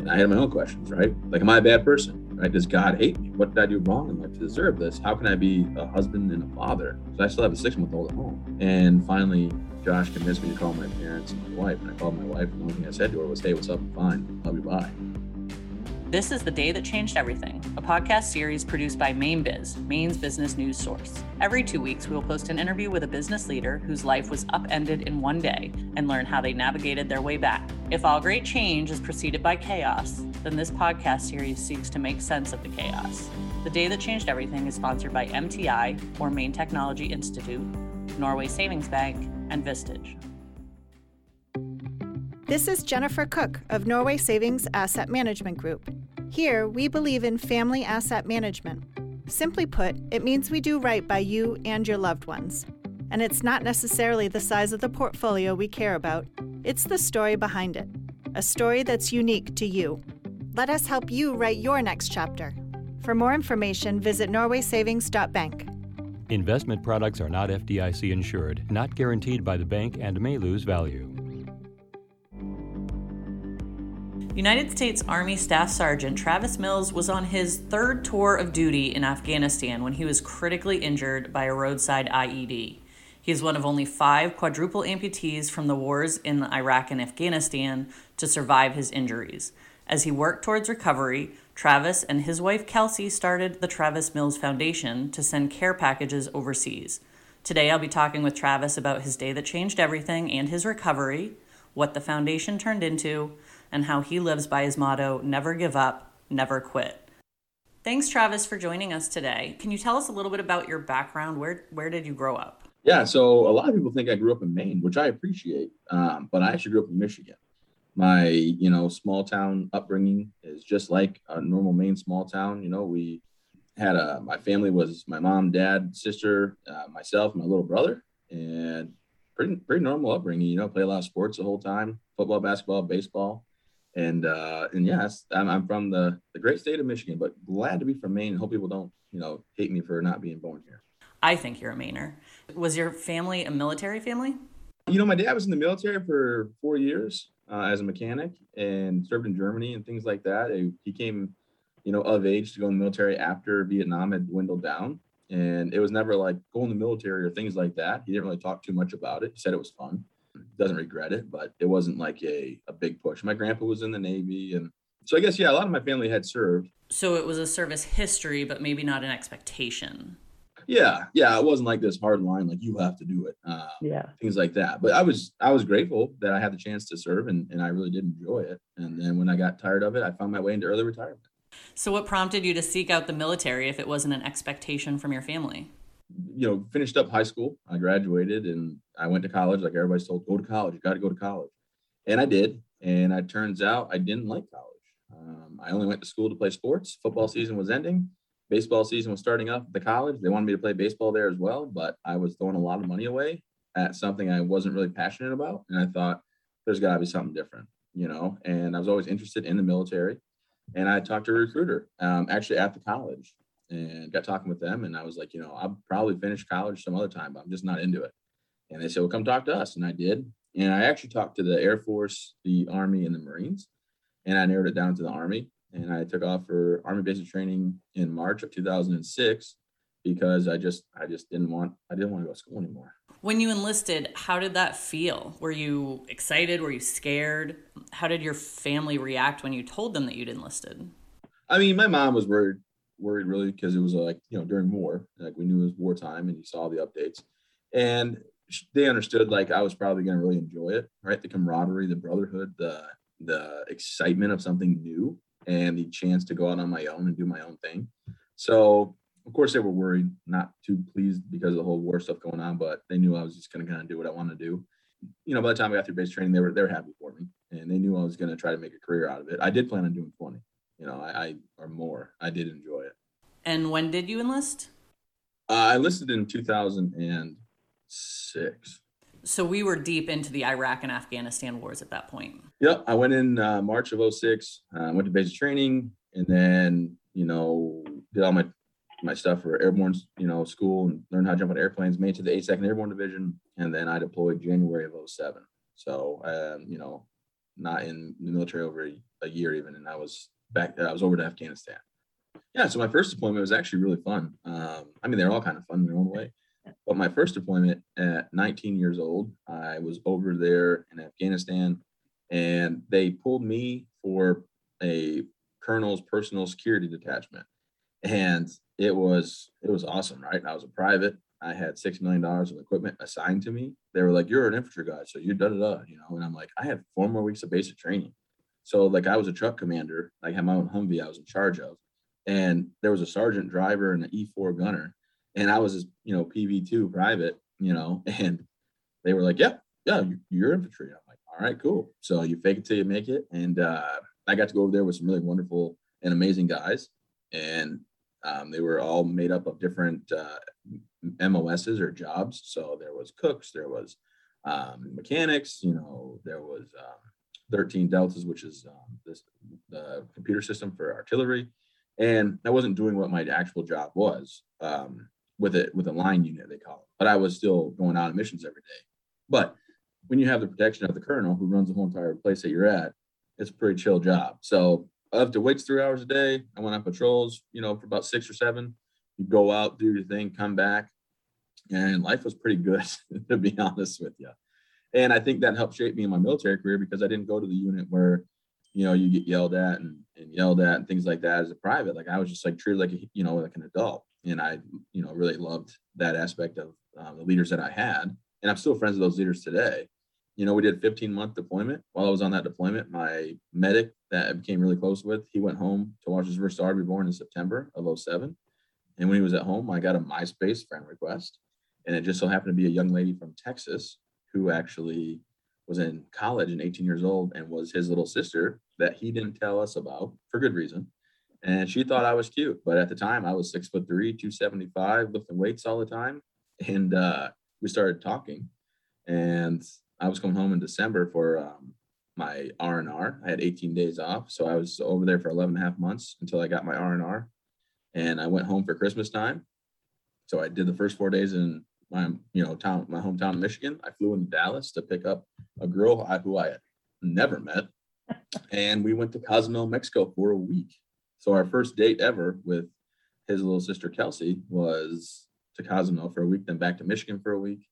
And I had my own questions, right? Like, am I a bad person? Right? Does God hate me? What did I do wrong in life to deserve this? How can I be a husband and a father? So I still have a six month old at home. And finally, Josh convinced me to call my parents and my wife. And I called my wife, and the only thing I said to her was, Hey, what's up? Fine. Love you. Bye. This is The Day That Changed Everything, a podcast series produced by Mainebiz, Maine's business news source. Every two weeks, we will post an interview with a business leader whose life was upended in one day and learn how they navigated their way back. If all great change is preceded by chaos, then this podcast series seeks to make sense of the chaos. The Day That Changed Everything is sponsored by MTI, or Maine Technology Institute, Norway Savings Bank, and Vistage. This is Jennifer Cook of Norway Savings Asset Management Group. Here, we believe in family asset management. Simply put, it means we do right by you and your loved ones. And it's not necessarily the size of the portfolio we care about, it's the story behind it. A story that's unique to you. Let us help you write your next chapter. For more information, visit norwaysavings.bank. Investment products are not FDIC insured, not guaranteed by the bank, and may lose value. United States Army Staff Sergeant Travis Mills was on his third tour of duty in Afghanistan when he was critically injured by a roadside IED. He is one of only five quadruple amputees from the wars in Iraq and Afghanistan to survive his injuries. As he worked towards recovery, Travis and his wife Kelsey started the Travis Mills Foundation to send care packages overseas. Today I'll be talking with Travis about his day that changed everything and his recovery, what the foundation turned into, and how he lives by his motto never give up, never quit. Thanks, Travis, for joining us today. Can you tell us a little bit about your background? Where, where did you grow up? Yeah, so a lot of people think I grew up in Maine, which I appreciate, um, but I actually grew up in Michigan. My, you know, small town upbringing is just like a normal Maine small town. You know, we had a, my family was my mom, dad, sister, uh, myself, my little brother, and pretty, pretty normal upbringing. You know, play a lot of sports the whole time football, basketball, baseball and uh, and yes, I'm, I'm from the the great state of Michigan, but glad to be from Maine. Hope people don't you know hate me for not being born here. I think you're a Mainer. Was your family a military family? You know, my dad was in the military for four years uh, as a mechanic and served in Germany and things like that. He came, you know, of age to go in the military after Vietnam had dwindled down. And it was never like go in the military or things like that. He didn't really talk too much about it. He said it was fun doesn't regret it, but it wasn't like a, a big push. My grandpa was in the Navy. And so I guess, yeah, a lot of my family had served. So it was a service history, but maybe not an expectation. Yeah. Yeah. It wasn't like this hard line, like you have to do it. Uh, yeah. Things like that. But I was, I was grateful that I had the chance to serve and, and I really did enjoy it. And then when I got tired of it, I found my way into early retirement. So what prompted you to seek out the military if it wasn't an expectation from your family? You know, finished up high school. I graduated and I went to college. Like everybody's told, go to college. You got to go to college. And I did. And it turns out I didn't like college. Um, I only went to school to play sports. Football season was ending. Baseball season was starting up at the college. They wanted me to play baseball there as well, but I was throwing a lot of money away at something I wasn't really passionate about. And I thought there's got to be something different, you know. And I was always interested in the military. And I talked to a recruiter um, actually at the college and got talking with them. And I was like, you know, I'll probably finish college some other time, but I'm just not into it. And they said, well, come talk to us. And I did. And I actually talked to the Air Force, the Army, and the Marines. And I narrowed it down to the Army. And I took off for Army basic training in March of 2006 because I just I just didn't want I didn't want to go to school anymore. When you enlisted, how did that feel? Were you excited? Were you scared? How did your family react when you told them that you'd enlisted? I mean, my mom was worried worried really because it was like you know during war, like we knew it was wartime, and you saw the updates, and they understood like I was probably going to really enjoy it, right? The camaraderie, the brotherhood, the the excitement of something new, and the chance to go out on my own and do my own thing. So of course they were worried, not too pleased because of the whole war stuff going on, but they knew I was just going to kind of do what I wanted to do. You know, by the time I got through base training, they were they were happy for me, and they knew I was going to try to make a career out of it. I did plan on doing 20 you know, I, I or more. I did enjoy it. And when did you enlist? Uh, I enlisted in 2006. So we were deep into the Iraq and Afghanistan wars at that point. Yep, I went in uh, March of 06. Uh, went to basic training, and then you know did all my my stuff for airborne you know school and learned how to jump on airplanes. Made to the 82nd Airborne Division, and then I deployed January of 07. So um, you know not in the military over a, a year even, and I was back. That I was over to Afghanistan. Yeah, so my first deployment was actually really fun. Um, I mean, they're all kind of fun in their own way. But my first deployment at 19 years old, I was over there in Afghanistan, and they pulled me for a colonel's personal security detachment, and it was it was awesome, right? I was a private. I had six million dollars of equipment assigned to me. They were like, "You're an infantry guy, so you da da da," you know. And I'm like, I have four more weeks of basic training, so like I was a truck commander. Like I had my own Humvee I was in charge of, and there was a sergeant driver and an E4 gunner, and I was you know, PV2 private, you know, and they were like, "Yeah, yeah, you're infantry." I'm like, "All right, cool." So you fake it till you make it, and uh, I got to go over there with some really wonderful and amazing guys, and um, they were all made up of different uh, MOSs or jobs. So there was cooks, there was um, mechanics, you know, there was um, 13 deltas, which is um, this the computer system for artillery, and I wasn't doing what my actual job was um, with it with a line unit they call it, but I was still going out on missions every day. But when you have the protection of the colonel who runs the whole entire place that you're at, it's a pretty chill job. So I have to wait three hours a day. I went on patrols, you know, for about six or seven. You go out, do your thing, come back, and life was pretty good, to be honest with you. And I think that helped shape me in my military career because I didn't go to the unit where, you know, you get yelled at and, and yelled at and things like that as a private. Like I was just like treated like a, you know like an adult, and I you know really loved that aspect of um, the leaders that I had, and I'm still friends with those leaders today you know, we did 15 month deployment. While I was on that deployment, my medic that I became really close with, he went home to watch his first daughter be born in September of 07. And when he was at home, I got a MySpace friend request. And it just so happened to be a young lady from Texas who actually was in college and 18 years old and was his little sister that he didn't tell us about for good reason. And she thought I was cute. But at the time, I was six foot three, 275, lifting weights all the time. And uh, we started talking. And I was coming home in December for um, my R&R. I had 18 days off. So I was over there for 11 and a half months until I got my R&R. And I went home for Christmas time. So I did the first four days in my, you know, town, my hometown, Michigan. I flew into Dallas to pick up a girl who I had never met. And we went to Cozumel, Mexico for a week. So our first date ever with his little sister, Kelsey, was to Cozumel for a week, then back to Michigan for a week.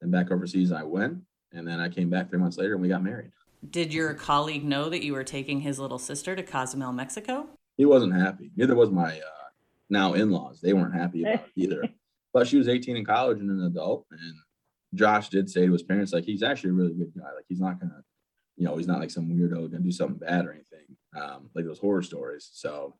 Then back overseas I went and then I came back three months later and we got married. Did your colleague know that you were taking his little sister to Cozumel, Mexico? He wasn't happy. Neither was my uh, now in laws. They weren't happy about it either. But she was 18 in college and an adult. And Josh did say to his parents, like, he's actually a really good guy. Like, he's not going to, you know, he's not like some weirdo going to do something bad or anything, um, like those horror stories. So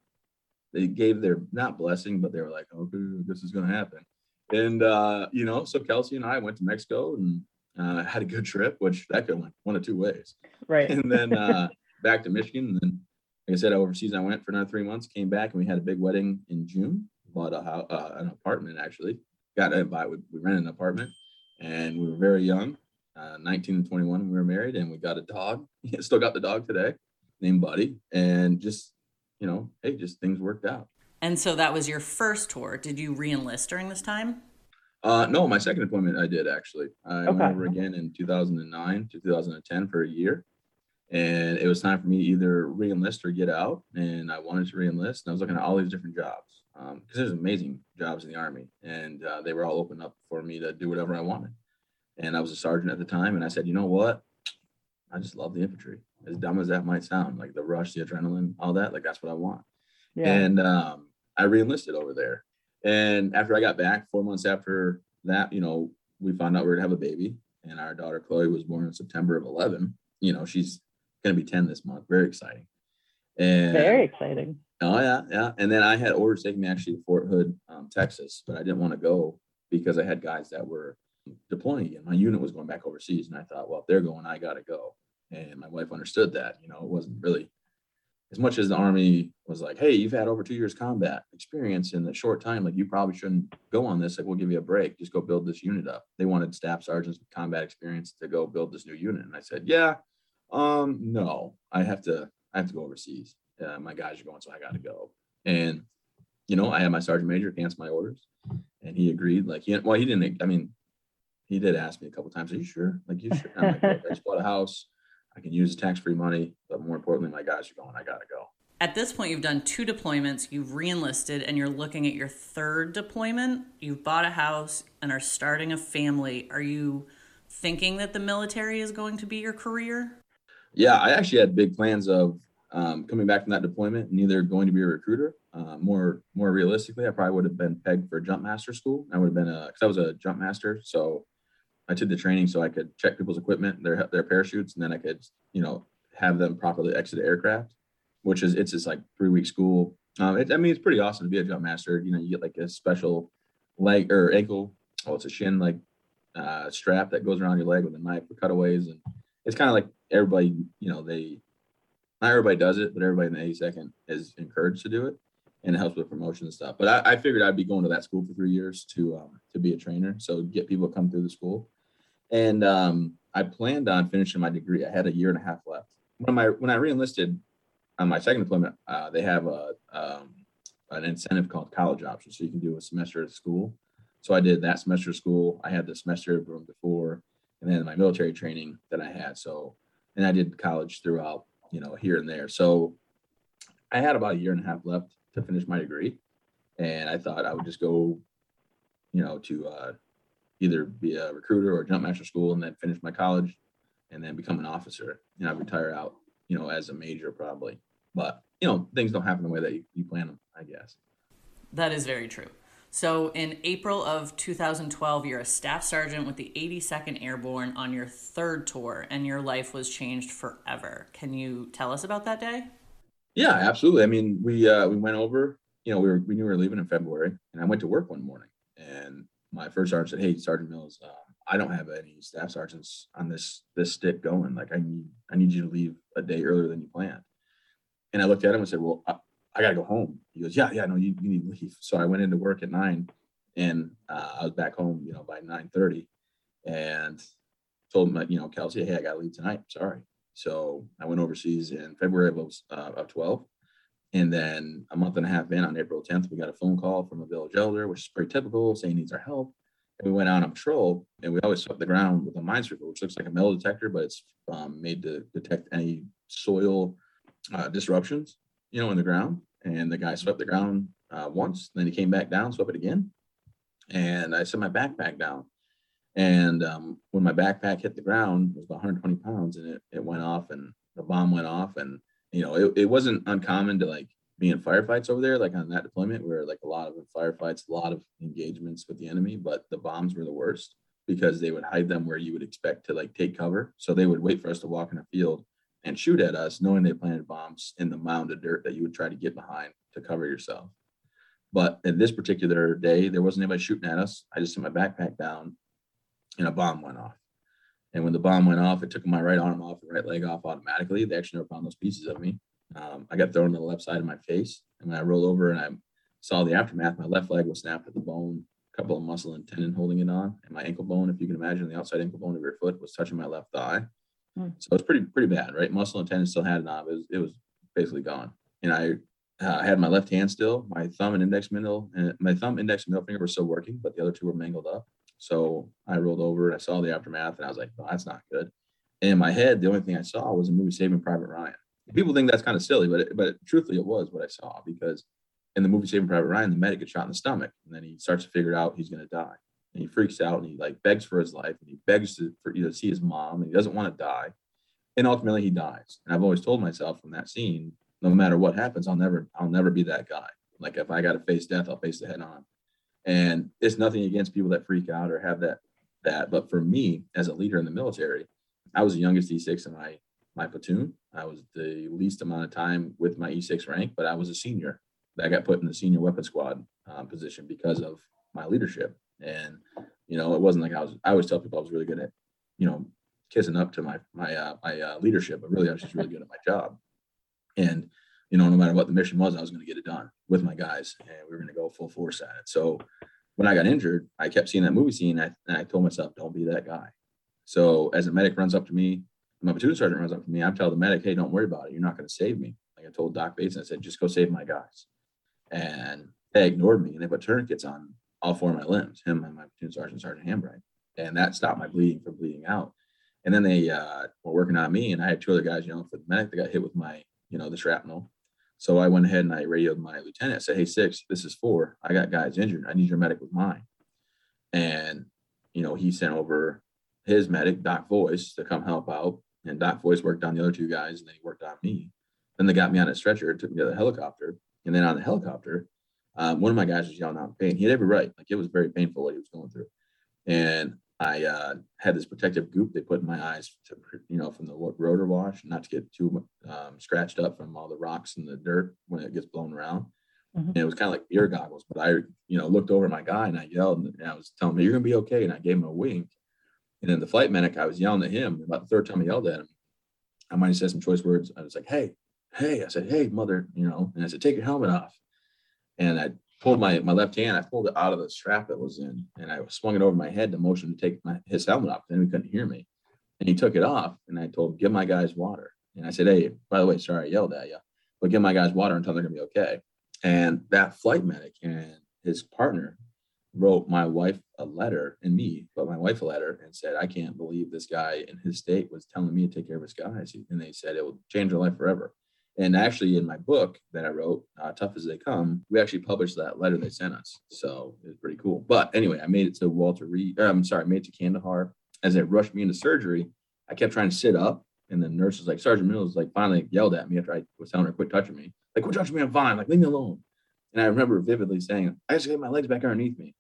they gave their, not blessing, but they were like, okay, this is going to happen. And, uh, you know, so Kelsey and I went to Mexico and uh, had a good trip, which that could went one of two ways. Right. And then uh, back to Michigan. And then, like I said, overseas, I went for another three months, came back, and we had a big wedding in June. Bought a house, uh, an apartment actually. Got to buy, we, we rented an apartment and we were very young, uh, 19 and 21. We were married and we got a dog. Still got the dog today named Buddy. And just, you know, hey, just things worked out. And so that was your first tour. Did you reenlist during this time? Uh, no, my second appointment I did actually. I okay. went over again in 2009 to 2010 for a year. And it was time for me to either reenlist or get out. And I wanted to reenlist. And I was looking at all these different jobs because um, there's amazing jobs in the Army. And uh, they were all open up for me to do whatever I wanted. And I was a sergeant at the time. And I said, you know what? I just love the infantry. As dumb as that might sound, like the rush, the adrenaline, all that, like that's what I want. Yeah. And um, I reenlisted over there. And after I got back, four months after that, you know, we found out we are gonna have a baby, and our daughter Chloe was born in September of 11. You know, she's gonna be 10 this month. Very exciting. And very exciting. Oh yeah, yeah. And then I had orders taking me actually to Fort Hood, um, Texas, but I didn't want to go because I had guys that were deploying again. My unit was going back overseas, and I thought, well, if they're going, I got to go. And my wife understood that. You know, it wasn't really as much as the army was like, hey, you've had over two years combat experience in a short time, like you probably shouldn't go on this. Like we'll give you a break. Just go build this unit up. They wanted staff sergeants with combat experience to go build this new unit. And I said, yeah, um, no, I have to, I have to go overseas. Uh, my guys are going, so I got to go. And, you know, I had my sergeant major cancel my orders and he agreed. Like, he, well, he didn't, I mean, he did ask me a couple times, are you sure? Like, you sure? I'm like, I just bought a house. I can use tax-free money, but more importantly, my guys are going. I gotta go. At this point, you've done two deployments, you've reenlisted, and you're looking at your third deployment. You've bought a house and are starting a family. Are you thinking that the military is going to be your career? Yeah, I actually had big plans of um, coming back from that deployment and either going to be a recruiter. Uh, more more realistically, I probably would have been pegged for jump master school. I would have been a because I was a jump master, so I took the training so I could check people's equipment, their their parachutes, and then I could you know have them properly exit the aircraft, which is it's just like three week school. Um, it, I mean, it's pretty awesome to be a jump master. You know, you get like a special leg or ankle, oh, it's a shin like uh, strap that goes around your leg with a knife for cutaways, and it's kind of like everybody, you know, they not everybody does it, but everybody in the 82nd is encouraged to do it, and it helps with promotion and stuff. But I, I figured I'd be going to that school for three years to um, to be a trainer, so get people to come through the school, and um, I planned on finishing my degree. I had a year and a half left. When my when I reenlisted on my second deployment, uh, they have a um, an incentive called college option, so you can do a semester at school. So I did that semester of school. I had the semester room before, and then my military training that I had. So, and I did college throughout, you know, here and there. So I had about a year and a half left to finish my degree. And I thought I would just go, you know, to uh, either be a recruiter or jump master school and then finish my college and then become an officer. And I retire out, you know, as a major probably. But, you know, things don't happen the way that you, you plan them, I guess. That is very true. So, in April of 2012, you're a staff sergeant with the 82nd Airborne on your third tour, and your life was changed forever. Can you tell us about that day? Yeah, absolutely. I mean, we uh, we went over. You know, we were we knew we were leaving in February, and I went to work one morning, and my first sergeant said, "Hey, Sergeant Mills, uh, I don't have any staff sergeants on this this stick going. Like, I need I need you to leave a day earlier than you planned." And I looked at him and said, "Well, I got to go home. He goes, yeah, yeah, no, you, you need to leave. So I went into work at nine and uh, I was back home, you know, by 930 and told him, you know, Kelsey, hey, I got to leave tonight. Sorry. So I went overseas in February of, uh, of 12. And then a month and a half in on April 10th, we got a phone call from a village elder, which is pretty typical, saying he needs our help. And we went out on patrol and we always swept the ground with a mine sweeper, which looks like a metal detector, but it's um, made to detect any soil uh, disruptions you know, in the ground. And the guy swept the ground uh, once, then he came back down, swept it again. And I set my backpack down. And um, when my backpack hit the ground, it was about 120 pounds and it, it went off and the bomb went off. And, you know, it, it wasn't uncommon to like be in firefights over there, like on that deployment, where like a lot of firefights, a lot of engagements with the enemy, but the bombs were the worst because they would hide them where you would expect to like take cover. So they would wait for us to walk in a field and shoot at us, knowing they planted bombs in the mound of dirt that you would try to get behind to cover yourself. But in this particular day, there wasn't anybody shooting at us. I just set my backpack down and a bomb went off. And when the bomb went off, it took my right arm off right leg off automatically. They actually never found those pieces of me. Um, I got thrown to the left side of my face. And when I rolled over and I saw the aftermath, my left leg was snapped at the bone, a couple of muscle and tendon holding it on. And my ankle bone, if you can imagine, the outside ankle bone of your foot was touching my left thigh. Hmm. So it's pretty pretty bad, right? Muscle and tendon still had it on. It was, it was basically gone. And I uh, had my left hand still. My thumb and index middle, and my thumb, index, and middle finger were still working, but the other two were mangled up. So I rolled over and I saw the aftermath, and I was like, "Oh, that's not good." And in my head, the only thing I saw was a movie Saving Private Ryan. People think that's kind of silly, but it, but truthfully, it was what I saw because in the movie Saving Private Ryan, the medic gets shot in the stomach, and then he starts to figure out he's going to die and he freaks out and he like begs for his life and he begs to, for you know, see his mom and he doesn't want to die. And ultimately he dies. And i've always told myself from that scene no matter what happens i'll never i'll never be that guy. Like if i got to face death i'll face it head on. And it's nothing against people that freak out or have that that but for me as a leader in the military i was the youngest e6 in my my platoon. I was the least amount of time with my e6 rank but i was a senior that got put in the senior weapon squad um, position because of my leadership and you know it wasn't like i was i always tell people i was really good at you know kissing up to my my uh, my uh, leadership, but really I was just really good at my job. And you know, no matter what the mission was, I was going to get it done with my guys, and we were going to go full force at it. So when I got injured, I kept seeing that movie scene, and I, and I told myself, "Don't be that guy." So as a medic runs up to me, my platoon sergeant runs up to me, I'm telling the medic, "Hey, don't worry about it. You're not going to save me." Like I told Doc Bates, and I said, "Just go save my guys." And they ignored me, and they put tourniquets on all four of my limbs, him and my platoon sergeant, Sergeant Hambright, and that stopped my bleeding from bleeding out. And then they uh, were working on me, and I had two other guys, you know, for the medic that got hit with my, you know, the shrapnel. So I went ahead and I radioed my lieutenant. Said, "Hey, six, this is four. I got guys injured. I need your medic with mine." And you know, he sent over his medic, Doc Voice, to come help out. And Doc Voice worked on the other two guys, and then he worked on me. Then they got me on a stretcher, took me to the helicopter, and then on the helicopter, um, one of my guys was yelling out in pain. He had every right, like it was very painful what he was going through. And I uh, had this protective goop they put in my eyes to, you know, from the rotor wash, not to get too um, scratched up from all the rocks and the dirt when it gets blown around. Mm-hmm. And it was kind of like beer goggles, but I, you know, looked over at my guy and I yelled and I was telling him, "You're gonna be okay." And I gave him a wink. And then the flight medic, I was yelling at him. About the third time I yelled at him, I might have said some choice words. I was like, "Hey, hey!" I said, "Hey, mother," you know, and I said, "Take your helmet off." And I pulled my my left hand, I pulled it out of the strap it was in, and I swung it over my head to motion to take my his helmet off. Then he couldn't hear me, and he took it off. And I told him, "Give my guys water." And I said, "Hey, by the way, sorry I yelled at you, but give my guys water until they're gonna be okay." And that flight medic and his partner wrote my wife a letter and me, but my wife a letter and said, I can't believe this guy in his state was telling me to take care of his guys. And they said it will change their life forever. And actually, in my book that I wrote, uh, Tough as They Come, we actually published that letter they sent us. So it was pretty cool. But anyway, I made it to Walter Reed. Uh, I'm sorry, I made it to Kandahar. As they rushed me into surgery, I kept trying to sit up. And the nurse was like, Sergeant Mills, like finally yelled at me after I was telling her, quit touching me. Like, quit touching me, I'm fine. Like, leave me alone. And I remember vividly saying, I just get my legs back underneath me.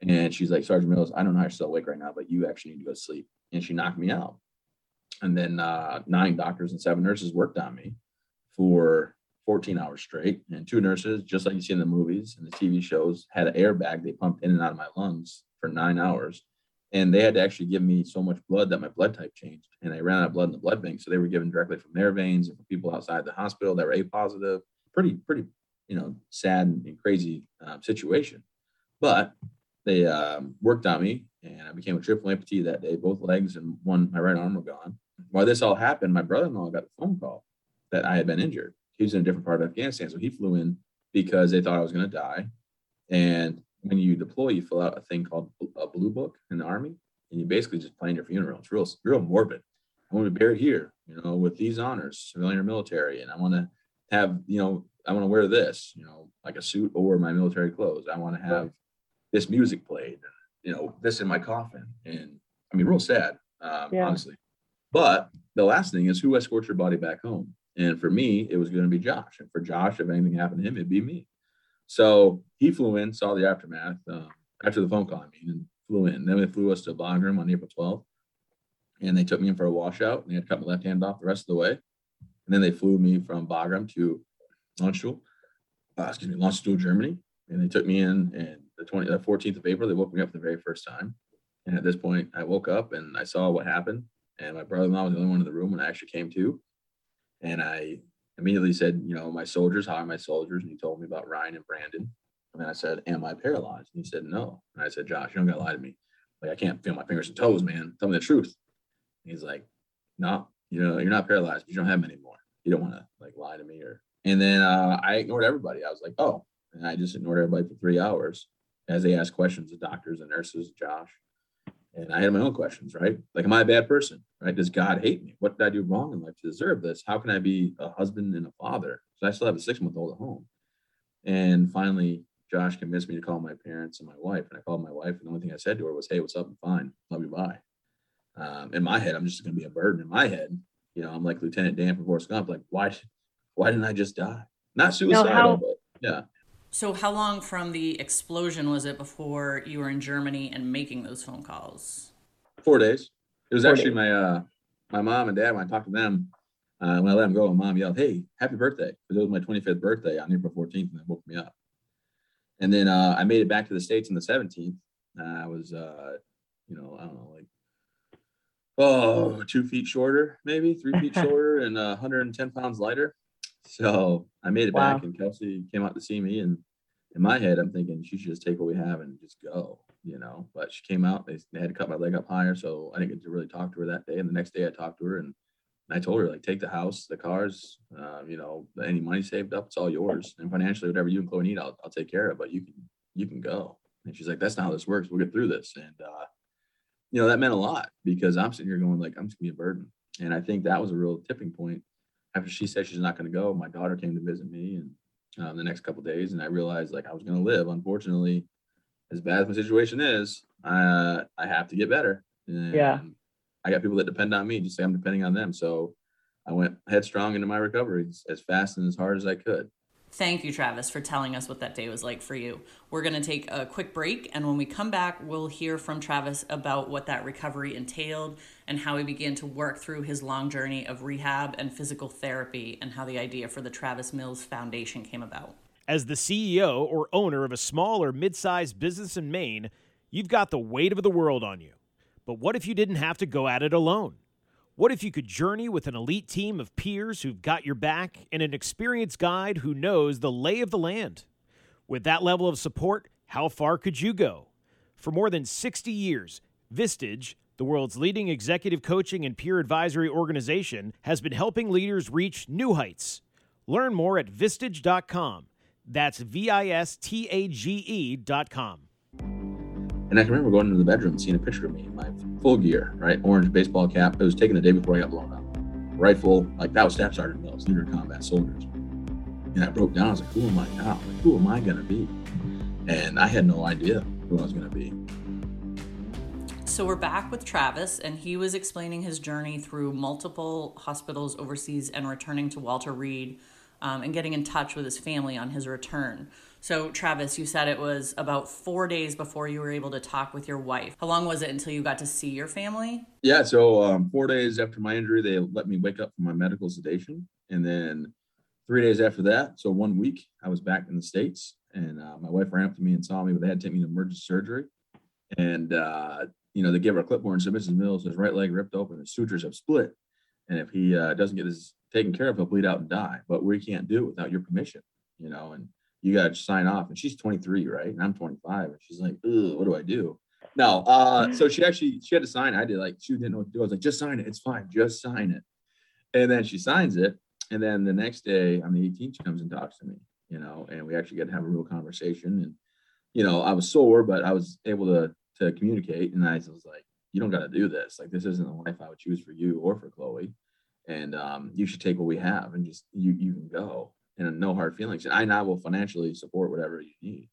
And she's like, Sergeant Mills, I don't know how you're still awake right now, but you actually need to go to sleep. And she knocked me out. And then uh, nine doctors and seven nurses worked on me for 14 hours straight. And two nurses, just like you see in the movies and the TV shows, had an airbag they pumped in and out of my lungs for nine hours. And they had to actually give me so much blood that my blood type changed. And I ran out of blood in the blood bank. So they were given directly from their veins and from people outside the hospital that were A positive. Pretty, pretty you know, sad and crazy um, situation. But they um, worked on me and I became a triple amputee that day. Both legs and one, my right arm were gone. While this all happened, my brother in law got a phone call that I had been injured. He was in a different part of Afghanistan. So he flew in because they thought I was going to die. And when you deploy, you fill out a thing called a blue book in the army. And you basically just plan your funeral. It's real, real morbid. I want to be buried here, you know, with these honors, civilian or military. And I want to have, you know, I want to wear this, you know, like a suit or my military clothes. I want to have this music played, you know, this in my coffin. And I mean, real sad, um, yeah. honestly. But the last thing is who escorts your body back home? And for me, it was going to be Josh. And for Josh, if anything happened to him, it'd be me. So he flew in, saw the aftermath um, after the phone call, I mean, and flew in. Then they flew us to Bagram on April 12th. And they took me in for a washout. And they had to cut my left hand off the rest of the way. And then they flew me from Bagram to Landstuhl, uh, excuse me, Landstuhl, Germany. And they took me in and the 20, the 14th of April, they woke me up for the very first time. And at this point, I woke up and I saw what happened. And my brother-in-law was the only one in the room when I actually came to. And I immediately said, you know, my soldiers, how are my soldiers? And he told me about Ryan and Brandon. And I said, Am I paralyzed? And he said, No. And I said, Josh, you don't gotta lie to me. Like I can't feel my fingers and toes, man. Tell me the truth. And he's like, No, you know, you're not paralyzed, you don't have them anymore. You don't want to like lie to me or and then uh, I ignored everybody. I was like, oh, and I just ignored everybody for three hours as they asked questions, the doctors and nurses, Josh. And I had my own questions, right? Like, am I a bad person? Right? Does God hate me? What did I do wrong in life to deserve this? How can I be a husband and a father? So I still have a six month old at home. And finally, Josh convinced me to call my parents and my wife. And I called my wife, and the only thing I said to her was, "Hey, what's up? I'm fine. Love you. Bye." Um, in my head, I'm just going to be a burden. In my head, you know, I'm like Lieutenant Dan from Forrest Gump. Like, why? Why didn't I just die? Not suicidal, how, but yeah. So, how long from the explosion was it before you were in Germany and making those phone calls? Four days. It was Four actually days. my uh, my mom and dad. When I talked to them, uh, when I let them go, my mom yelled, "Hey, happy birthday!" Because it was my 25th birthday on April 14th, and they woke me up. And then uh, I made it back to the states on the 17th. I was, uh, you know, I don't know, like oh, two feet shorter, maybe three feet shorter, and uh, 110 pounds lighter. So I made it wow. back, and Kelsey came out to see me. And in my head, I'm thinking she should just take what we have and just go, you know. But she came out, they, they had to cut my leg up higher. So I didn't get to really talk to her that day. And the next day I talked to her and I told her, like, take the house, the cars, uh, you know, any money saved up, it's all yours. And financially, whatever you and Chloe need, I'll, I'll take care of, but you can, you can go. And she's like, that's not how this works. We'll get through this. And, uh, you know, that meant a lot because I'm sitting here going like, I'm just gonna be a burden. And I think that was a real tipping point. After she said she's not going to go, my daughter came to visit me and uh, the next couple days, and I realized like I was going to live. Unfortunately, as bad as my situation is, uh, I have to get better. And yeah. I got people that depend on me, just say I'm depending on them. So I went headstrong into my recovery as fast and as hard as I could. Thank you, Travis, for telling us what that day was like for you. We're going to take a quick break, and when we come back, we'll hear from Travis about what that recovery entailed and how he began to work through his long journey of rehab and physical therapy, and how the idea for the Travis Mills Foundation came about. As the CEO or owner of a small or mid sized business in Maine, you've got the weight of the world on you. But what if you didn't have to go at it alone? What if you could journey with an elite team of peers who've got your back and an experienced guide who knows the lay of the land? With that level of support, how far could you go? For more than 60 years, Vistage, the world's leading executive coaching and peer advisory organization, has been helping leaders reach new heights. Learn more at vistage.com. That's V I S T A G E.com. And I can remember going into the bedroom seeing a picture of me in my full gear, right? Orange baseball cap. It was taken the day before I got blown up. Rifle, like that was Staff Sergeant Mills, leader combat soldiers. And I broke down. I was like, who am I now? Like, who am I going to be? And I had no idea who I was going to be. So we're back with Travis, and he was explaining his journey through multiple hospitals overseas and returning to Walter Reed um, and getting in touch with his family on his return. So, Travis, you said it was about four days before you were able to talk with your wife. How long was it until you got to see your family? Yeah, so um, four days after my injury, they let me wake up from my medical sedation. And then three days after that, so one week, I was back in the States. And uh, my wife ran up to me and saw me, but they had to take me to emergency surgery. And, uh, you know, they gave her a clipboard and said, Mrs. Mills, his right leg ripped open, his sutures have split. And if he uh, doesn't get this taken care of, he'll bleed out and die. But we can't do it without your permission, you know. And you got to sign off. And she's 23, right? And I'm 25. And she's like, what do I do? No. Uh, so she actually, she had to sign. I did like, she didn't know what to do. I was like, just sign it. It's fine. Just sign it. And then she signs it. And then the next day on the 18th, she comes and talks to me, you know, and we actually get to have a real conversation. And, you know, I was sore, but I was able to, to communicate. And I was like, you don't got to do this. Like, this isn't the life I would choose for you or for Chloe. And um, you should take what we have and just, you, you can go and no hard feelings. And I now will financially support whatever you need,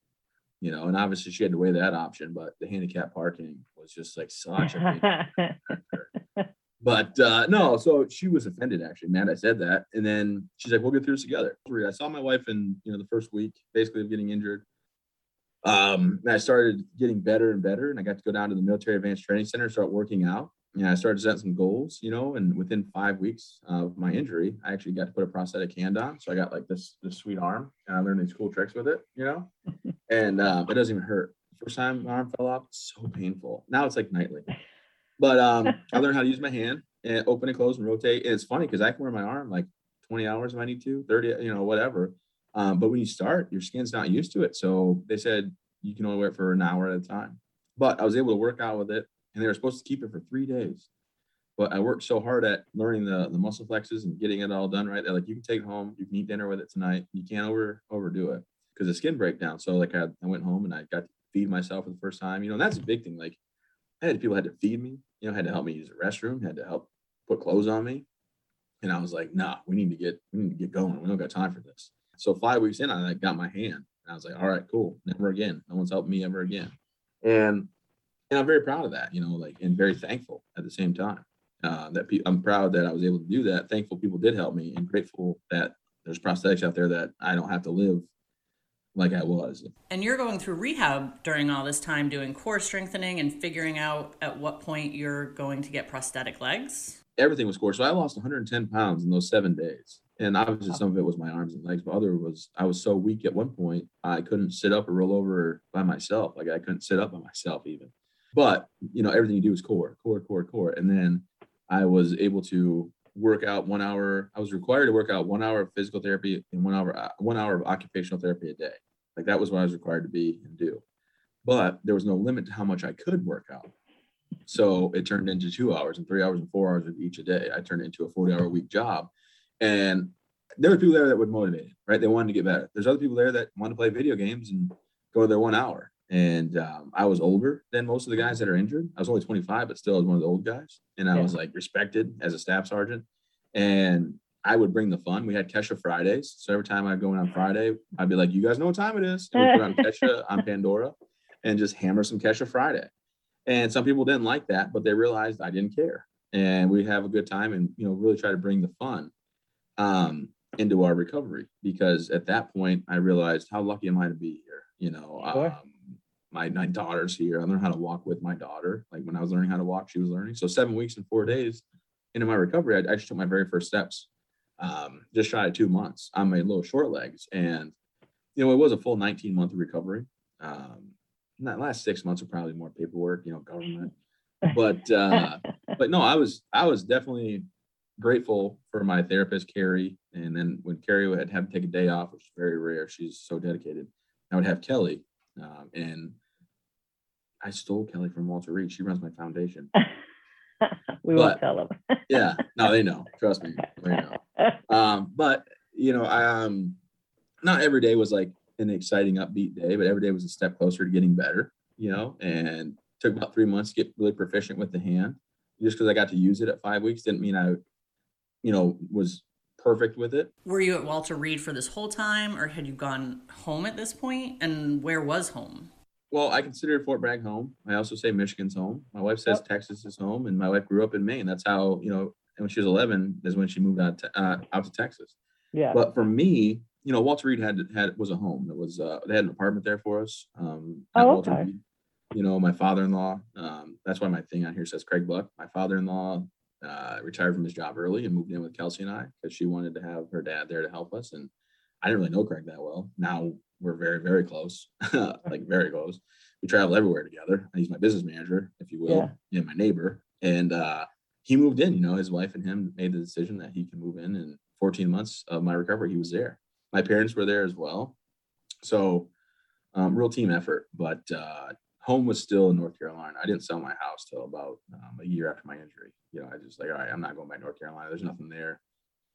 you know. And obviously, she had to weigh that option, but the handicap parking was just like such a but uh, no, so she was offended actually. Man, I said that, and then she's like, "We'll get through this together." I saw my wife in you know the first week, basically of getting injured. Um, and I started getting better and better, and I got to go down to the military advanced training center, start working out you know, I started setting some goals, you know, and within five weeks of my injury, I actually got to put a prosthetic hand on. So I got like this this sweet arm, and I learned these cool tricks with it, you know, and uh, it doesn't even hurt. First time my arm fell off, so painful. Now it's like nightly, but um, I learned how to use my hand and open and close and rotate. And it's funny because I can wear my arm like 20 hours if I need to, 30, you know, whatever. Um, but when you start, your skin's not used to it. So they said you can only wear it for an hour at a time. But I was able to work out with it and they were supposed to keep it for three days. But I worked so hard at learning the, the muscle flexes and getting it all done right. They're like, you can take it home, you can eat dinner with it tonight. You can't over overdo it because the skin breakdown. So like I, I went home and I got to feed myself for the first time. You know, and that's a big thing. Like I had people had to feed me, you know, had to help me use the restroom, had to help put clothes on me. And I was like, nah, we need to get we need to get going. We don't got time for this. So five weeks in, I like got my hand. And I was like, all right, cool. Never again. No one's helped me ever again. And and I'm very proud of that, you know, like, and very thankful at the same time. Uh, that pe- I'm proud that I was able to do that. Thankful people did help me, and grateful that there's prosthetics out there that I don't have to live like I was. And you're going through rehab during all this time, doing core strengthening and figuring out at what point you're going to get prosthetic legs. Everything was core, so I lost 110 pounds in those seven days. And obviously, some of it was my arms and legs, but other was I was so weak at one point I couldn't sit up or roll over by myself. Like I couldn't sit up by myself even. But you know, everything you do is core, core, core, core. And then I was able to work out one hour. I was required to work out one hour of physical therapy and one hour uh, one hour of occupational therapy a day. Like that was what I was required to be and do. But there was no limit to how much I could work out. So it turned into two hours and three hours and four hours of each a day. I turned into a 40 hour a week job. And there were people there that were motivated, right? They wanted to get better. There's other people there that want to play video games and go to their one hour And um, I was older than most of the guys that are injured. I was only 25, but still I was one of the old guys. And I yeah. was like respected as a staff sergeant. And I would bring the fun. We had Kesha Fridays. So every time I'd go in on Friday, I'd be like, you guys know what time it is. And we put on Kesha on Pandora and just hammer some Kesha Friday. And some people didn't like that, but they realized I didn't care. And we have a good time and, you know, really try to bring the fun um, into our recovery because at that point I realized how lucky am I to be here? You know, um, my, my daughter's here. I learned how to walk with my daughter. Like when I was learning how to walk, she was learning. So seven weeks and four days into my recovery, I, I just took my very first steps um, just shy of two months on my little short legs. And, you know, it was a full 19 month recovery. Um, that last six months were probably more paperwork, you know, government. But, uh, but no, I was, I was definitely grateful for my therapist, Carrie. And then when Carrie would have to take a day off, which is very rare, she's so dedicated, I would have Kelly. Um, and I stole Kelly from Walter Reed. She runs my foundation. we but, won't tell them. yeah, no, they know. Trust me, they know. Um, but you know, I, um, not every day was like an exciting, upbeat day, but every day was a step closer to getting better. You know, and took about three months to get really proficient with the hand. Just because I got to use it at five weeks didn't mean I, you know, was perfect with it. Were you at Walter Reed for this whole time, or had you gone home at this point? And where was home? Well, I consider Fort Bragg home. I also say Michigan's home. My wife says yep. Texas is home, and my wife grew up in Maine. That's how you know. And when she was 11, is when she moved out to, uh, out to Texas. Yeah. But for me, you know, Walter Reed had had was a home. It was uh, they had an apartment there for us. Um, oh, Walter okay. Reed. You know, my father-in-law. Um, that's why my thing on here says Craig Buck. My father-in-law uh, retired from his job early and moved in with Kelsey and I because she wanted to have her dad there to help us. And I didn't really know Craig that well. Now we're very, very close, like very close. We travel everywhere together. He's my business manager, if you will, yeah. and my neighbor. And uh, he moved in. You know, his wife and him made the decision that he can move in. And 14 months of my recovery, he was there. My parents were there as well. So, um, real team effort. But uh, home was still in North Carolina. I didn't sell my house till about um, a year after my injury. You know, I just like, all right, I'm not going back to North Carolina. There's nothing there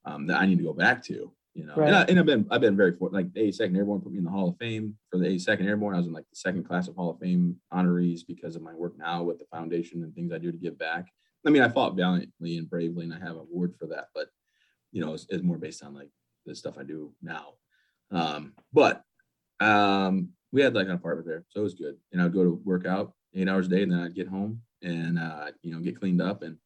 um, that I need to go back to you know. Right. And, I, and I've been I've been very fortunate. Like the 82nd Airborne put me in the Hall of Fame for the 82nd Airborne. I was in like the second class of Hall of Fame honorees because of my work now with the foundation and things I do to give back. I mean, I fought valiantly and bravely, and I have an award for that. But you know, it's, it's more based on like the stuff I do now. Um, but um, we had like an apartment there, so it was good. And I'd go to work out eight hours a day, and then I'd get home and uh, you know get cleaned up. And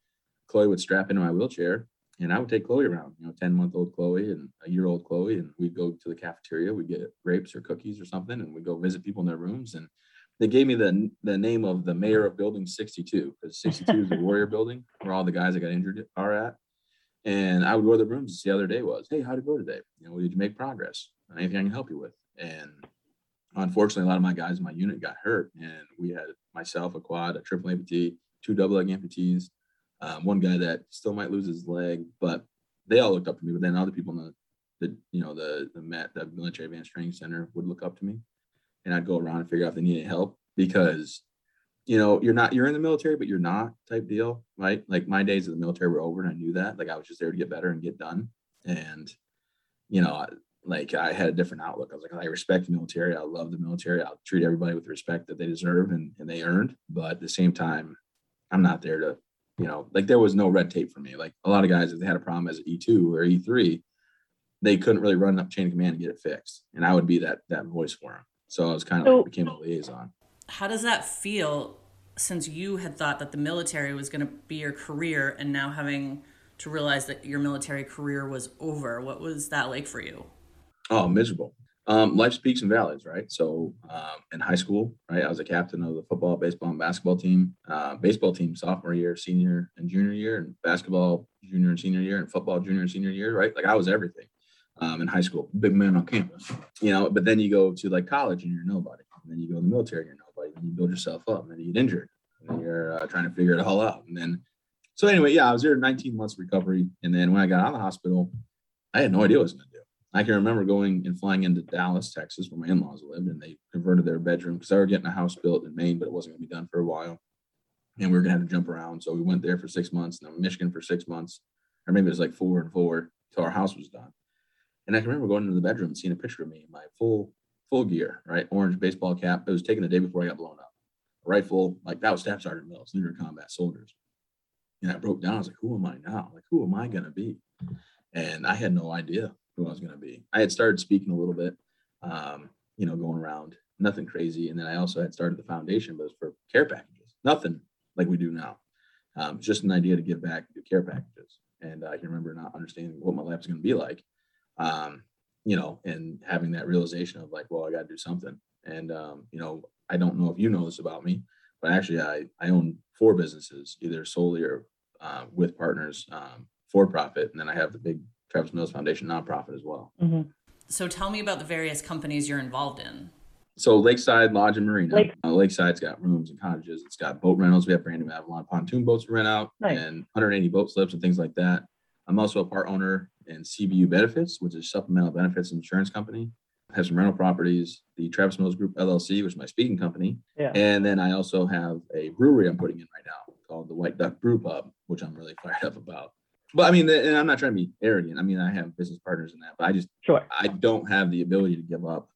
Chloe would strap into my wheelchair, and I would take Chloe around, you know, 10 month old Chloe and a year old Chloe, and we'd go to the cafeteria, we'd get grapes or cookies or something, and we'd go visit people in their rooms. And they gave me the the name of the mayor of building 62, because 62 is the warrior building where all the guys that got injured are at. And I would go to the rooms to see how their day was. Hey, how'd it go today? You know, did you make progress? Anything I can help you with? And unfortunately, a lot of my guys in my unit got hurt. And we had myself, a quad, a triple amputee, two double leg amputees, um, one guy that still might lose his leg, but they all looked up to me. But then other people in the, the you know, the the MET, the Military Advanced Training Center would look up to me, and I'd go around and figure out if they needed help because, you know, you're not you're in the military, but you're not type deal, right? Like my days of the military were over, and I knew that. Like I was just there to get better and get done, and you know, like I had a different outlook. I was like, I respect the military. I love the military. I'll treat everybody with the respect that they deserve and, and they earned. But at the same time, I'm not there to you know, like there was no red tape for me. Like a lot of guys, if they had a problem as an E2 or E3, they couldn't really run up chain of command and get it fixed. And I would be that that voice for them. So I was kind of so, like became a liaison. How does that feel since you had thought that the military was going to be your career and now having to realize that your military career was over? What was that like for you? Oh, miserable um, life's peaks and valleys, right? So um, in high school, right, I was a captain of the football, baseball, and basketball team. Uh, baseball team sophomore year, senior and junior year, and basketball junior and senior year, and football junior and senior year, right? Like I was everything um, in high school, big man on campus, you know. But then you go to like college and you're nobody, and then you go in the military and you're nobody, and you build yourself up, and then you get injured, and then you're uh, trying to figure it all out, and then. So anyway, yeah, I was there 19 months recovery, and then when I got out of the hospital, I had no idea what was to I can remember going and flying into Dallas, Texas, where my in-laws lived, and they converted their bedroom because they were getting a house built in Maine, but it wasn't going to be done for a while, and we were going to have to jump around. So we went there for six months, and then Michigan for six months, or maybe it was like four and four till our house was done. And I can remember going into the bedroom and seeing a picture of me in my full full gear, right? Orange baseball cap. It was taken the day before I got blown up. A rifle, like that was Staff Sergeant Mills, leader of combat soldiers. And I broke down. I was like, who am I now? Like, who am I going to be? And I had no idea who I was going to be. I had started speaking a little bit, um, you know, going around, nothing crazy. And then I also had started the foundation, but it was for care packages, nothing like we do now. Um, just an idea to give back to care packages. And I can remember not understanding what my life was going to be like, um, you know, and having that realization of like, well, I got to do something. And, um, you know, I don't know if you know this about me, but actually I, I own four businesses, either solely or uh, with partners um, for profit. And then I have the big Travis Mills Foundation nonprofit as well. Mm-hmm. So tell me about the various companies you're involved in. So Lakeside Lodge and Marina. Lake. Uh, Lakeside's got rooms and cottages. It's got boat rentals. We have Brandon Avalon pontoon boats to rent out nice. and 180 boat slips and things like that. I'm also a part owner in CBU Benefits, which is supplemental benefits insurance company. I have some rental properties, the Travis Mills Group LLC, which is my speaking company. Yeah. And then I also have a brewery I'm putting in right now called the White Duck Brew Pub, which I'm really fired up about. But I mean, and I'm not trying to be arrogant. I mean, I have business partners in that, but I just, sure. I don't have the ability to give up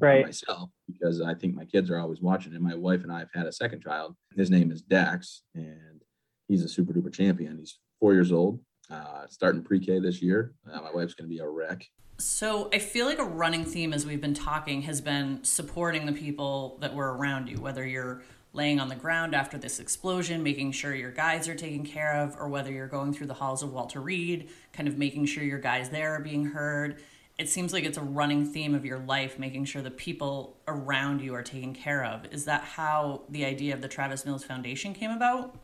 right. myself because I think my kids are always watching. And my wife and I have had a second child. His name is Dax, and he's a super duper champion. He's four years old, uh, starting pre K this year. Uh, my wife's going to be a wreck. So I feel like a running theme as we've been talking has been supporting the people that were around you, whether you're laying on the ground after this explosion, making sure your guys are taken care of, or whether you're going through the halls of Walter Reed, kind of making sure your guys there are being heard. It seems like it's a running theme of your life, making sure the people around you are taken care of. Is that how the idea of the Travis Mills Foundation came about?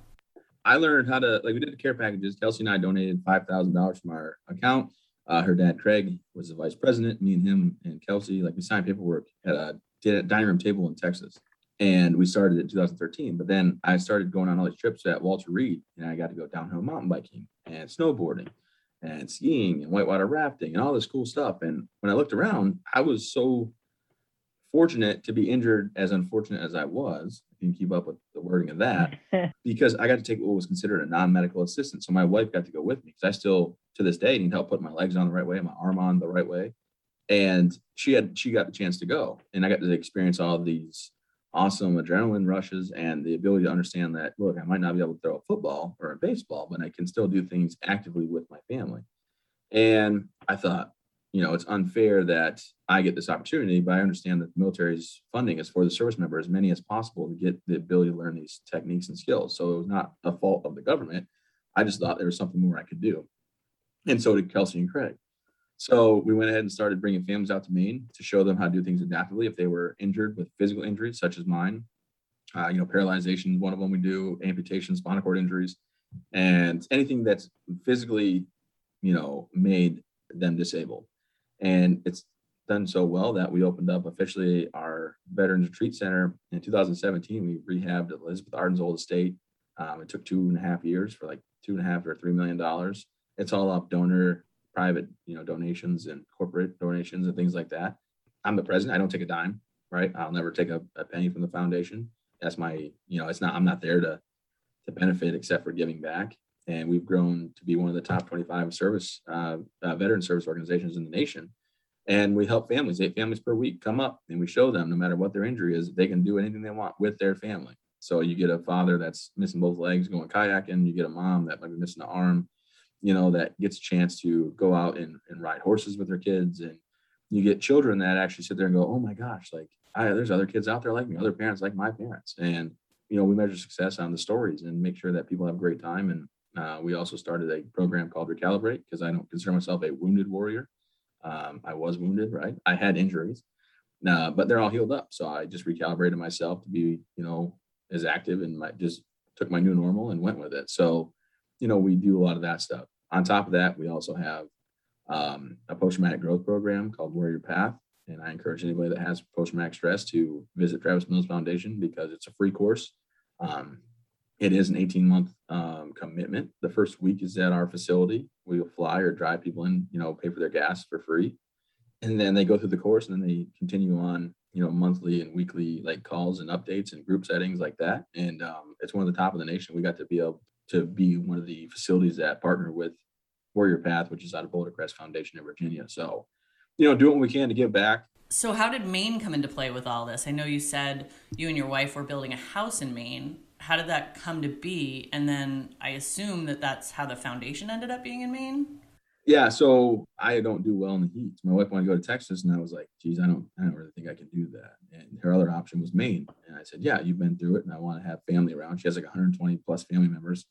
I learned how to, like, we did the care packages. Kelsey and I donated $5,000 from our account. Uh, her dad, Craig, was the vice president. Me and him and Kelsey, like, we signed paperwork at a dining room table in Texas and we started in 2013. But then I started going on all these trips at Walter Reed, and I got to go downhill mountain biking and snowboarding and skiing and whitewater rafting and all this cool stuff. And when I looked around, I was so fortunate to be injured, as unfortunate as I was. You can keep up with the wording of that, because I got to take what was considered a non-medical assistant. So my wife got to go with me because I still, to this day, need help putting my legs on the right way, my arm on the right way. And she had she got the chance to go, and I got to experience all these awesome adrenaline rushes and the ability to understand that look i might not be able to throw a football or a baseball but i can still do things actively with my family. And i thought you know it's unfair that i get this opportunity but i understand that the military's funding is for the service member as many as possible to get the ability to learn these techniques and skills. So it was not a fault of the government. I just thought there was something more i could do. And so did kelsey and craig so we went ahead and started bringing families out to Maine to show them how to do things adaptively if they were injured with physical injuries such as mine. Uh, you know, paralyzation, one of them we do, amputations, spinal cord injuries, and anything that's physically, you know, made them disabled. And it's done so well that we opened up officially our Veterans Retreat Center in 2017. We rehabbed Elizabeth Arden's old estate. Um, it took two and a half years for like two and a half or three million dollars. It's all up donor private, you know, donations and corporate donations and things like that. I'm the president. I don't take a dime, right? I'll never take a, a penny from the foundation. That's my, you know, it's not. I'm not there to to benefit except for giving back. And we've grown to be one of the top 25 service uh, uh, veteran service organizations in the nation. And we help families, eight families per week, come up and we show them no matter what their injury is, they can do anything they want with their family. So you get a father that's missing both legs going kayaking, you get a mom that might be missing an arm, you know, that gets a chance to go out and, and ride horses with their kids. And you get children that actually sit there and go, oh my gosh, like I, there's other kids out there like me, other parents like my parents. And, you know, we measure success on the stories and make sure that people have a great time. And uh, we also started a program called Recalibrate because I don't consider myself a wounded warrior. Um, I was wounded, right? I had injuries, uh, but they're all healed up. So I just recalibrated myself to be, you know, as active and my, just took my new normal and went with it. So, you know, we do a lot of that stuff. On top of that, we also have um, a post traumatic growth program called Warrior Path. And I encourage anybody that has post traumatic stress to visit Travis Mills Foundation because it's a free course. Um, it is an 18 month um, commitment. The first week is at our facility. We will fly or drive people in, you know, pay for their gas for free. And then they go through the course and then they continue on, you know, monthly and weekly like calls and updates and group settings like that. And um, it's one of the top of the nation. We got to be able to be one of the facilities that partner with Warrior Path, which is out of Boulder Crest Foundation in Virginia. So, you know, doing what we can to give back. So, how did Maine come into play with all this? I know you said you and your wife were building a house in Maine. How did that come to be? And then I assume that that's how the foundation ended up being in Maine. Yeah, so I don't do well in the heat. My wife wanted to go to Texas, and I was like, "Geez, I don't, I don't really think I can do that." And her other option was Maine, and I said, "Yeah, you've been through it, and I want to have family around." She has like 120 plus family members.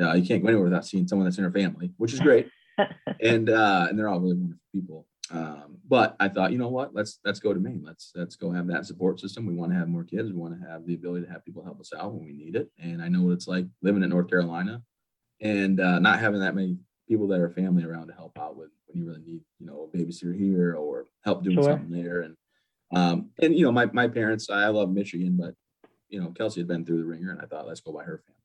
Uh, you can't go anywhere without seeing someone that's in her family, which is great. and uh, and they're all really wonderful people. Um, but I thought, you know what? Let's let's go to Maine. Let's let's go have that support system. We want to have more kids. We want to have the ability to have people help us out when we need it. And I know what it's like living in North Carolina and uh, not having that many people that are family around to help out with when you really need, you know, a babysitter here or help doing sure. something there. And um, and you know, my my parents, I love Michigan, but you know, Kelsey had been through the ringer, and I thought let's go by her family.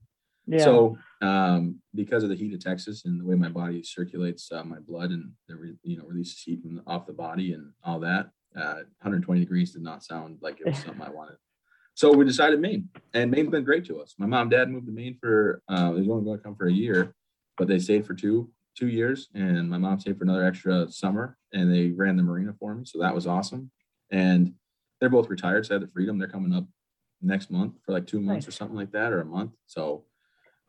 Yeah. So um, because of the heat of Texas and the way my body circulates uh, my blood and the re- you know releases heat from the, off the body and all that, uh, 120 degrees did not sound like it was something I wanted. So we decided Maine, and Maine's been great to us. My mom, dad moved to Maine for uh, they was only going to come for a year, but they stayed for two two years, and my mom stayed for another extra summer, and they ran the marina for me, so that was awesome. And they're both retired, so I had the freedom. They're coming up next month for like two months nice. or something like that, or a month. So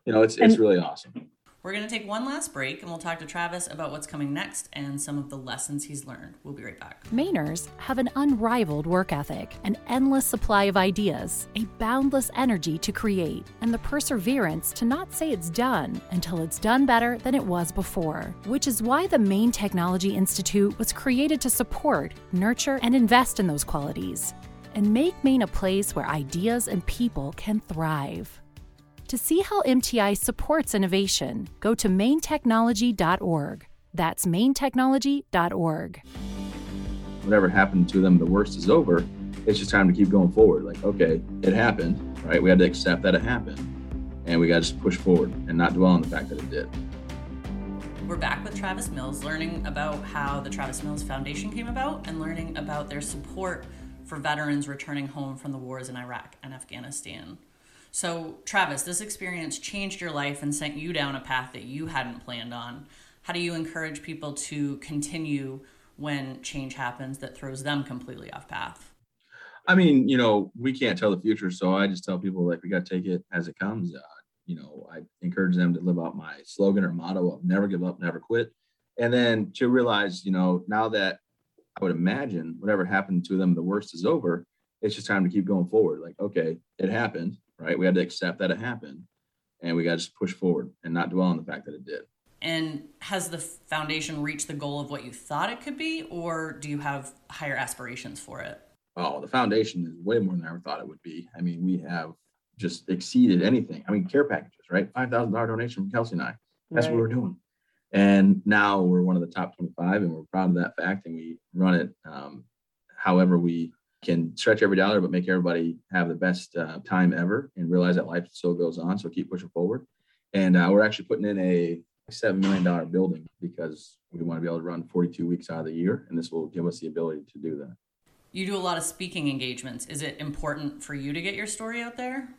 you know, it's, it's really awesome. We're going to take one last break and we'll talk to Travis about what's coming next and some of the lessons he's learned. We'll be right back. Mainers have an unrivaled work ethic, an endless supply of ideas, a boundless energy to create, and the perseverance to not say it's done until it's done better than it was before. Which is why the Maine Technology Institute was created to support, nurture, and invest in those qualities and make Maine a place where ideas and people can thrive. To see how MTI supports innovation, go to mainetechnology.org. That's mainetechnology.org. Whatever happened to them, the worst is over. It's just time to keep going forward. Like, okay, it happened, right? We had to accept that it happened. And we got to just push forward and not dwell on the fact that it did. We're back with Travis Mills, learning about how the Travis Mills Foundation came about and learning about their support for veterans returning home from the wars in Iraq and Afghanistan. So, Travis, this experience changed your life and sent you down a path that you hadn't planned on. How do you encourage people to continue when change happens that throws them completely off path? I mean, you know, we can't tell the future, so I just tell people like we got to take it as it comes. Uh, you know, I encourage them to live out my slogan or motto of never give up, never quit. And then to realize, you know, now that I would imagine whatever happened to them, the worst is over. It's just time to keep going forward. Like, okay, it happened right? We had to accept that it happened and we got to just push forward and not dwell on the fact that it did. And has the foundation reached the goal of what you thought it could be, or do you have higher aspirations for it? Oh, the foundation is way more than I ever thought it would be. I mean, we have just exceeded anything. I mean, care packages, right? $5,000 donation from Kelsey and I. That's right. what we're doing. And now we're one of the top 25, and we're proud of that fact. And we run it um, however we can stretch every dollar, but make everybody have the best uh, time ever and realize that life still goes on. So keep pushing forward. And uh, we're actually putting in a $7 million building because we want to be able to run 42 weeks out of the year. And this will give us the ability to do that. You do a lot of speaking engagements. Is it important for you to get your story out there?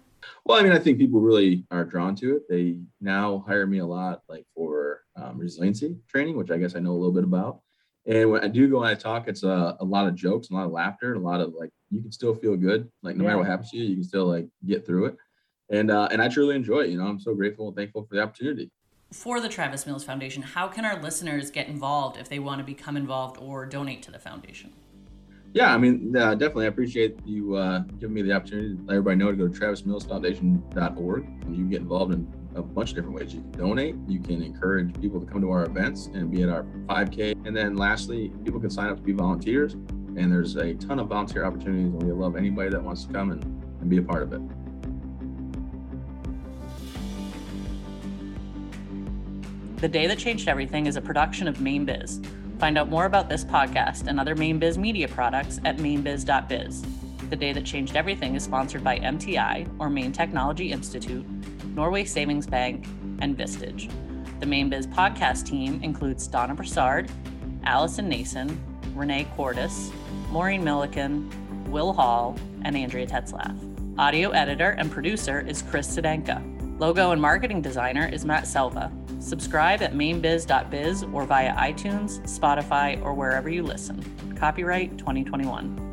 Well, I mean, I think people really are drawn to it. They now hire me a lot, like for um, resiliency training, which I guess I know a little bit about. And when I do go and I talk, it's a, a lot of jokes, a lot of laughter, a lot of like you can still feel good. Like no yeah. matter what happens to you, you can still like get through it. And uh, and I truly enjoy it. You know, I'm so grateful and thankful for the opportunity. For the Travis Mills Foundation, how can our listeners get involved if they want to become involved or donate to the foundation? Yeah, I mean, uh, definitely. I appreciate you uh, giving me the opportunity to let everybody know to go to travismillsfoundation.org and you can get involved in a bunch of different ways. You can donate, you can encourage people to come to our events and be at our 5K. And then lastly, people can sign up to be volunteers. And there's a ton of volunteer opportunities, and we love anybody that wants to come and, and be a part of it. The Day That Changed Everything is a production of Mainebiz. Find out more about this podcast and other Mainebiz media products at mainebiz.biz. The Day That Changed Everything is sponsored by MTI, or Maine Technology Institute, Norway Savings Bank, and Vistage. The Mainebiz podcast team includes Donna Brassard, Allison Nason, Renee Cordes, Maureen Milliken, Will Hall, and Andrea Tetzlaff. Audio editor and producer is Chris Sedenka. Logo and marketing designer is Matt Selva. Subscribe at mainebiz.biz or via iTunes, Spotify, or wherever you listen. Copyright 2021.